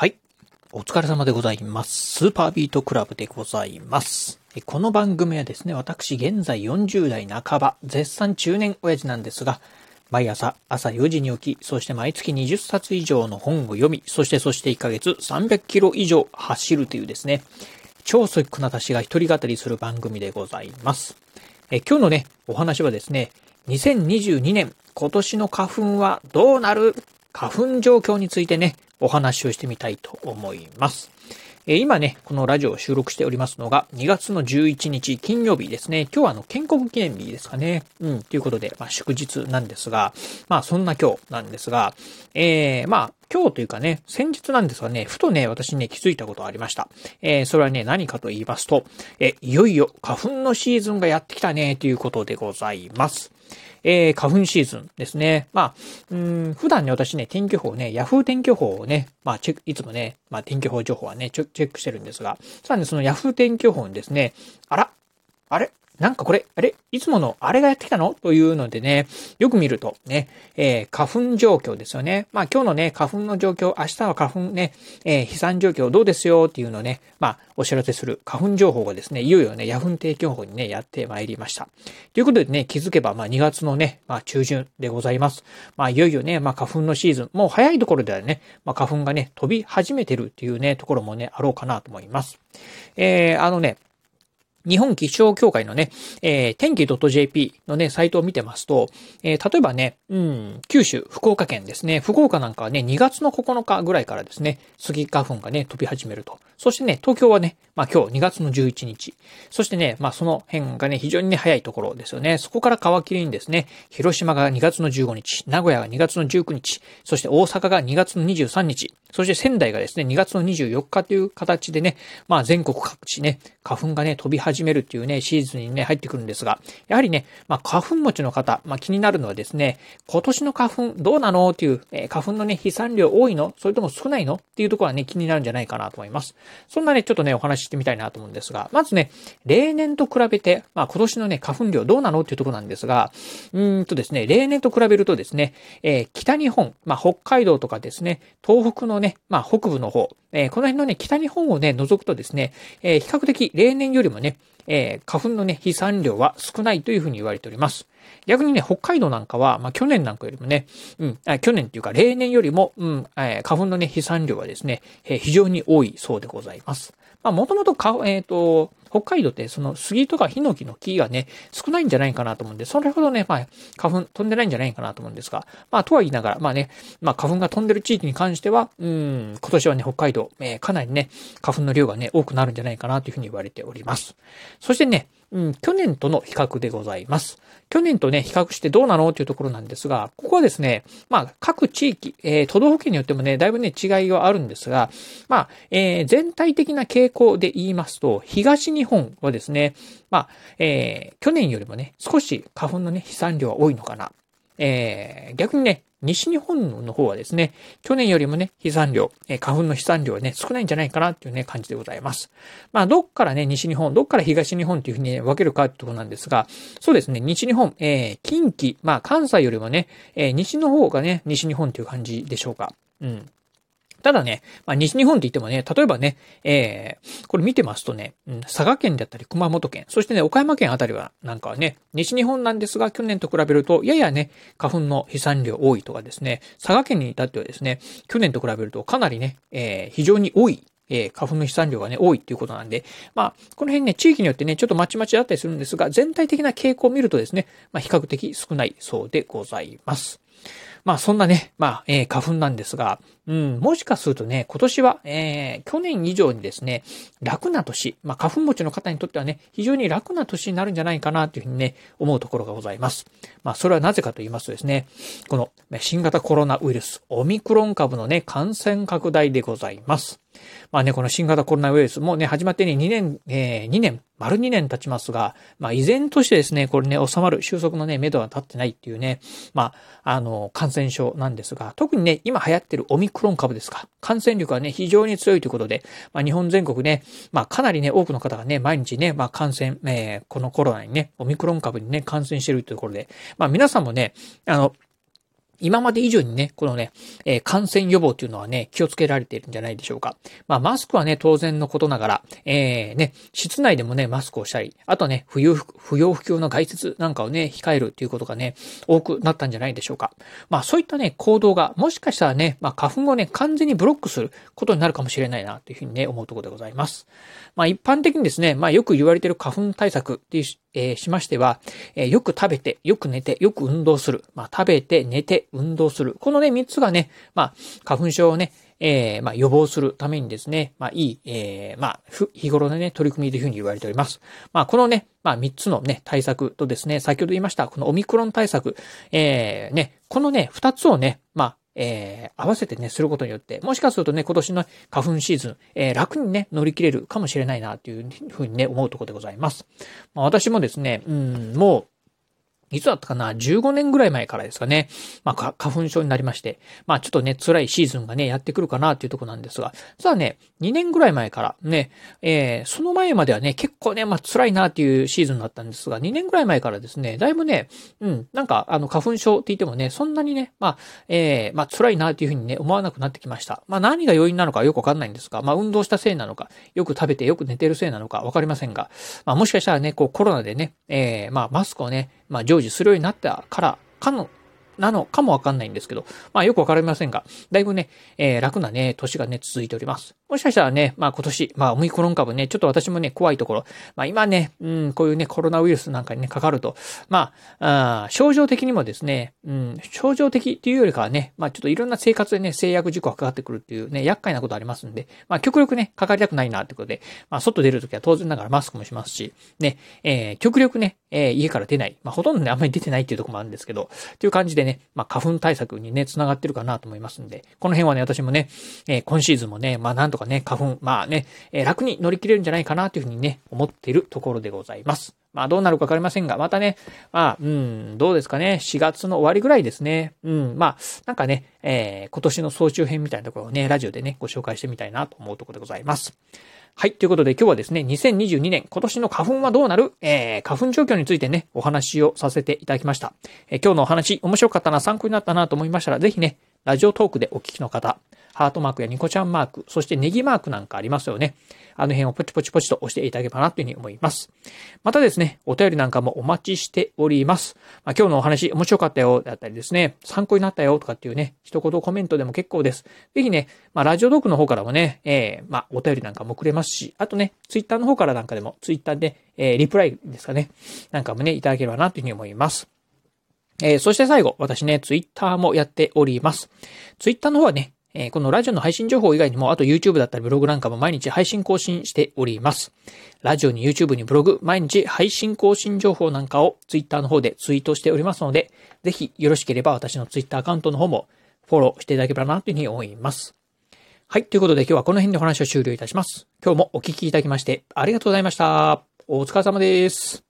はい。お疲れ様でございます。スーパービートクラブでございます。この番組はですね、私現在40代半ば、絶賛中年親父なんですが、毎朝朝4時に起き、そして毎月20冊以上の本を読み、そしてそして1ヶ月300キロ以上走るというですね、超速くな私が一人語りする番組でございます。え今日のね、お話はですね、2022年今年の花粉はどうなる？花粉状況についてね、お話をしてみたいと思います。え今ね、このラジオを収録しておりますのが、2月の11日金曜日ですね。今日はあの、建国記念日ですかね。うん、ということで、まあ、祝日なんですが、まあ、そんな今日なんですが、えー、まあ、今日というかね、先日なんですがね、ふとね、私ね、気づいたことがありました。えー、それはね、何かと言いますと、え、いよいよ花粉のシーズンがやってきたね、ということでございます。えー、花粉シーズンですね。まあ、うん、普段ね、私ね、天気予報ね、ヤフー天気予報をね、まあ、チェック、いつもね、まあ、天気予報情報はね、チェックしてるんですが、さらにそのヤフー天気予報にですね、あら、あれ？なんかこれ、あれいつものあれがやってきたの？というのでね、よく見るとね、えー花粉状況ですよね。まあ今日のね、花粉の状況、明日は花粉ね、えー飛散状況どうですよっていうのをね、まあお知らせする花粉情報がですね、いよいよね、ヤフー天気予報にね、やってまいりました。ということでね、気づけば、まあ2月のね、まあ中旬でございます。まあいよいよね、まあ花粉のシーズン、もう早いところではね、まあ花粉がね、飛び始めてるっていうね、ところもね、あろうかなと思います。えー、あのね、日本気象協会のね、えー、天気 .jp のね、サイトを見てますと、えー例えばね、うん、九州、福岡県ですね、福岡なんかはね、2月の9日ぐらいからですね、スギ花粉がね、飛び始めると。そしてね、東京はね、まあ今日2月の11日。そしてね、まあその辺がね、非常にね、早いところですよね。そこから皮切りにですね、広島が2月の15日、名古屋が2月の19日、そして大阪が2月の23日、そして仙台がですね、2月の24日という形でね、まあ全国各地ね、花粉がね、飛び始めるっていうね、シーズンにね、入ってくるんですが、やはりね、まあ花粉持ちの方、まあ気になるのはですね、今年の花粉どうなのっていう、えー花粉のね、飛散量多いのそれとも少ないのっていうところはね、気になるんじゃないかなと思います。そんなね、ちょっとね、お話ししてみたいなと思うんですが、まずね、例年と比べて、まあ今年のね、花粉量どうなのっていうところなんですが、うんとですね、例年と比べるとですね、えー北日本、まあ北海道とかですね、東北のね、まあ北部の方、えーこの辺のね、北日本をね、除くとですね、えー比較的例年よりもね、えー花粉のね、飛散量は少ないというふうに言われております。逆にね、北海道なんかは、まあ、去年なんかよりもね、うん、あ去年っていうか、例年よりも、うん、えー花粉のね、飛散量はですね、えー非常に多いそうでございます。まあ、もともとか、えっ、と、北海道ってその杉とかヒノキの木がね、少ないんじゃないかなと思うんで、それほどね、まあ、花粉飛んでないんじゃないかなと思うんですが、まあ、とは言いながら、まあね、まあ、花粉が飛んでる地域に関しては、うん、今年はね、北海道、えーかなりね、花粉の量がね、多くなるんじゃないかなというふうに言われております。そしてね、うん、去年との比較でございます。去年とね、比較してどうなのというところなんですが、ここはですね、まあ、各地域、えー都道府県によってもね、だいぶね、違いはあるんですが、まあ、えー全体的な傾向で言いますと、東日本はですね、まあ、えー去年よりもね、少し花粉のね、飛散量は多いのかな。えー逆にね、西日本の方はですね、去年よりもね、飛散量、え花粉の飛散量はね、少ないんじゃないかなっていうね、感じでございます。まあ、どっからね、西日本、どっから東日本っていうふうにね分けるかってとこなんですが、そうですね、西日本、えー近畿、まあ、関西よりもね、えー西の方がね、西日本っていう感じでしょうか。うん。ただね、まあ、西日本って言ってもね、例えばね、えー、これ見てますとね、うん佐賀県だったり熊本県、そしてね、岡山県あたりはなんかはね、西日本なんですが、去年と比べると、ややね、花粉の飛散量多いとかですね、佐賀県に至ってはですね、去年と比べるとかなりね、えー非常に多いえ花粉の飛散量がね、多いっていうことなんで、まあ、この辺ね、地域によってね、ちょっとまちまちだったりするんですが、全体的な傾向を見るとですね、まあ、比較的少ないそうでございます。まあそんなね、まあ、えー花粉なんですが、うん、もしかするとね、今年は、えー去年以上にですね、楽な年、まあ花粉持ちの方にとってはね、非常に楽な年になるんじゃないかなというふうにね、思うところがございます。まあそれはなぜかと言いますとですね、この新型コロナウイルス、オミクロン株のね、感染拡大でございます。まあね、この新型コロナウイルスもうね、始まってね、2年、えー2年、丸2年経ちますが、まあ依然としてですね、これね、収まる収束のね、目処は立ってないっていうね、まあ、あの、感染症なんですが、特にね、今流行ってるオミクロン株ですか。感染力がね、非常に強いということで、まあ日本全国ね、まあかなりね、多くの方がね、毎日ね、まあ感染、えーこのコロナにね、オミクロン株にね、感染してるというところで、まあ皆さんもね、あの、今まで以上にね、このね、えー、感染予防っていうのはね、気をつけられているんじゃないでしょうか。まあ、マスクはね、当然のことながら、えー、ね、室内でもね、マスクをしたり、あとね、不要不要不急の外出なんかをね、控えるっていうことがね、多くなったんじゃないでしょうか。まあ、そういったね、行動が、もしかしたらね、まあ、花粉をね、完全にブロックすることになるかもしれないな、というふうにね、思うところでございます。まあ、一般的にですね、まあ、よく言われている花粉対策っていう、えー、しましては、えー、よく食べて、よく寝て、よく運動する。まあ、食べて、寝て、運動する。このね、三つがね、まあ、花粉症をね、えー、まあ、予防するためにですね、まあ、いい、えー、まあ、日頃のね、取り組みというふうに言われております。まあ、このね、まあ、三つのね、対策とですね、先ほど言いました、このオミクロン対策、えー、ね、このね、二つをね、まあ、えー、合わせてね、することによって、もしかするとね、今年の花粉シーズン、えー、楽にね、乗り切れるかもしれないな、というふうにね、思うところでございます。まあ、私もですね、うん、もう、いつだったかな ?15 年ぐらい前からですかね。まあ、花粉症になりまして。まあ、ちょっとね、辛いシーズンがね、やってくるかなっていうとこなんですが。実はね、2年ぐらい前からね、えー、その前まではね、結構ね、まあ、辛いなっていうシーズンだったんですが、2年ぐらい前からですね、だいぶね、うん、なんか、あの、花粉症って言ってもね、そんなにね、まあ、えー、まあ、辛いなっていうふうにね、思わなくなってきました。まあ、何が要因なのかよくわかんないんですが、まあ、運動したせいなのか、よく食べてよく寝てるせいなのかわかりませんが、まあ、もしかしたらね、こう、コロナでね、えー、まあ、マスクをね、まあ、常時するようになったからかのなのかもわかんないんですけど、まあよくわかりませんが、だいぶね、えー、楽なね、年がね、続いております。もしかしたらね、まあ今年、まあオミクロン株ね、ちょっと私もね、怖いところ、まあ今ね、うん、こういうね、コロナウイルスなんかにね、かかると、まあ、あ症状的にもですね、うん、症状的っていうよりかはね、まあちょっといろんな生活でね、制約事項がかかってくるっていうね、厄介なことありますんで、まあ極力ね、かかりたくないなってことで、まあ外出るときは当然ながらマスクもしますし、ね、えー、極力ね、えー、家から出ない。まあほとんどね、あんまり出てないっていうところもあるんですけど、っていう感じでね、まあ花粉対策にね、繋がってるかなと思いますんで、この辺はね、私もね、えー、今シーズンもね、まあなんとかね、花粉、まあね、えー、楽に乗り切れるんじゃないかなというふうにね、思っているところでございます。まあどうなるかわかりませんが、またね、まあ、うん、どうですかね、4月の終わりぐらいですね。うん、まあ、なんかね、えー、今年の総集編みたいなところをね、ラジオでね、ご紹介してみたいなと思うところでございます。はい。ということで今日はですね、2022年、今年の花粉はどうなる？えー、花粉状況についてね、お話をさせていただきました。えー、今日のお話、面白かったな、参考になったなと思いましたら、ぜひね、ラジオトークでお聞きの方、ハートマークやニコちゃんマーク、そしてネギマークなんかありますよね。あの辺をポチポチポチと押していただければなというふうに思います。またですね、お便りなんかもお待ちしております。まあ、今日のお話面白かったよ、だったりですね、参考になったよとかっていうね、一言コメントでも結構です。ぜひね、まあ、ラジオドークの方からもね、えー、まあ、お便りなんかもくれますし、あとね、ツイッターの方からなんかでも、ツイッターで、えー、リプライですかね、なんかもね、いただければなというふうに思います。えー、そして最後、私ね、ツイッターもやっております。ツイッターの方はね、えー、このラジオの配信情報以外にも、あと YouTube だったりブログなんかも毎日配信更新しております。ラジオに YouTube にブログ、毎日配信更新情報なんかを Twitter の方でツイートしておりますので、ぜひよろしければ私の Twitter アカウントの方もフォローしていただければなというふうに思います。はい。ということで今日はこの辺でお話を終了いたします。今日もお聞きいただきましてありがとうございました。お疲れ様です。